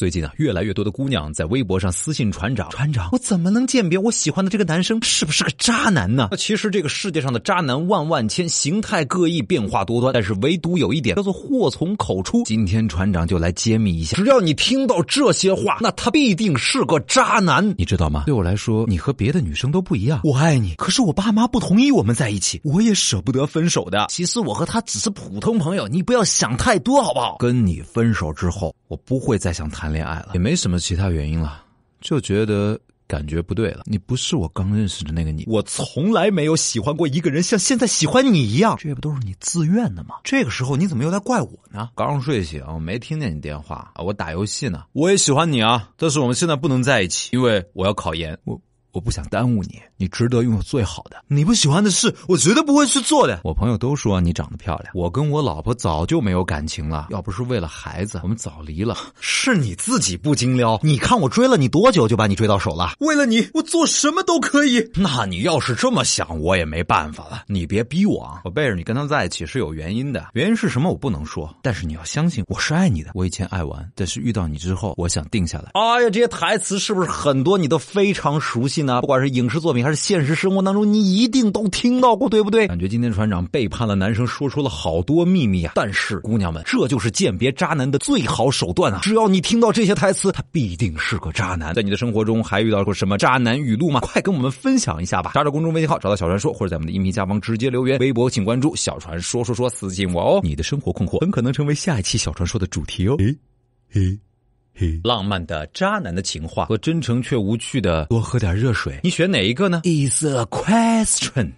最近啊，越来越多的姑娘在微博上私信船长，船长，我怎么能鉴别我喜欢的这个男生是不是个渣男呢？那其实这个世界上的渣男万万千，形态各异，变化多端，但是唯独有一点叫做祸从口出。今天船长就来揭秘一下，只要你听到这些话，那他必定是个渣男，你知道吗？对我来说，你和别的女生都不一样。我爱你，可是我爸妈不同意我们在一起，我也舍不得分手的。其实我和他只是普通朋友，你不要想太多，好不好？跟你分手之后，我不会再想谈恋爱了，也没什么其他原因了，就觉得感觉不对了。你不是我刚认识的那个你，我从来没有喜欢过一个人像现在喜欢你一样，这不都是你自愿的吗？这个时候你怎么又来怪我呢？刚睡醒，我没听见你电话啊，我打游戏呢。我也喜欢你啊，但是我们现在不能在一起，因为我要考研。我。我不想耽误你，你值得拥有最好的。你不喜欢的事，我绝对不会去做的。我朋友都说你长得漂亮，我跟我老婆早就没有感情了。要不是为了孩子，我们早离了。是你自己不精撩。你看我追了你多久，就把你追到手了。为了你，我做什么都可以。那你要是这么想，我也没办法了。你别逼我啊！我背着你跟他在一起是有原因的，原因是什么我不能说。但是你要相信，我是爱你的。我以前爱玩，但是遇到你之后，我想定下来。哎呀，这些台词是不是很多你都非常熟悉呢？不管是影视。作品还是现实生活当中，你一定都听到过，对不对？感觉今天船长背叛了男生，说出了好多秘密啊！但是姑娘们，这就是鉴别渣男的最好手段啊！只要你听到这些台词，他必定是个渣男。在你的生活中还遇到过什么渣男语录吗？快跟我们分享一下吧！查找公众微信号，找到小传说，或者在我们的音频下方直接留言。微博请关注小传说说说，私信我哦。你的生活困惑很可能成为下一期小传说的主题哦。嘿，嘿。浪漫的渣男的情话和真诚却无趣的多喝点热水，你选哪一个呢？Is a question。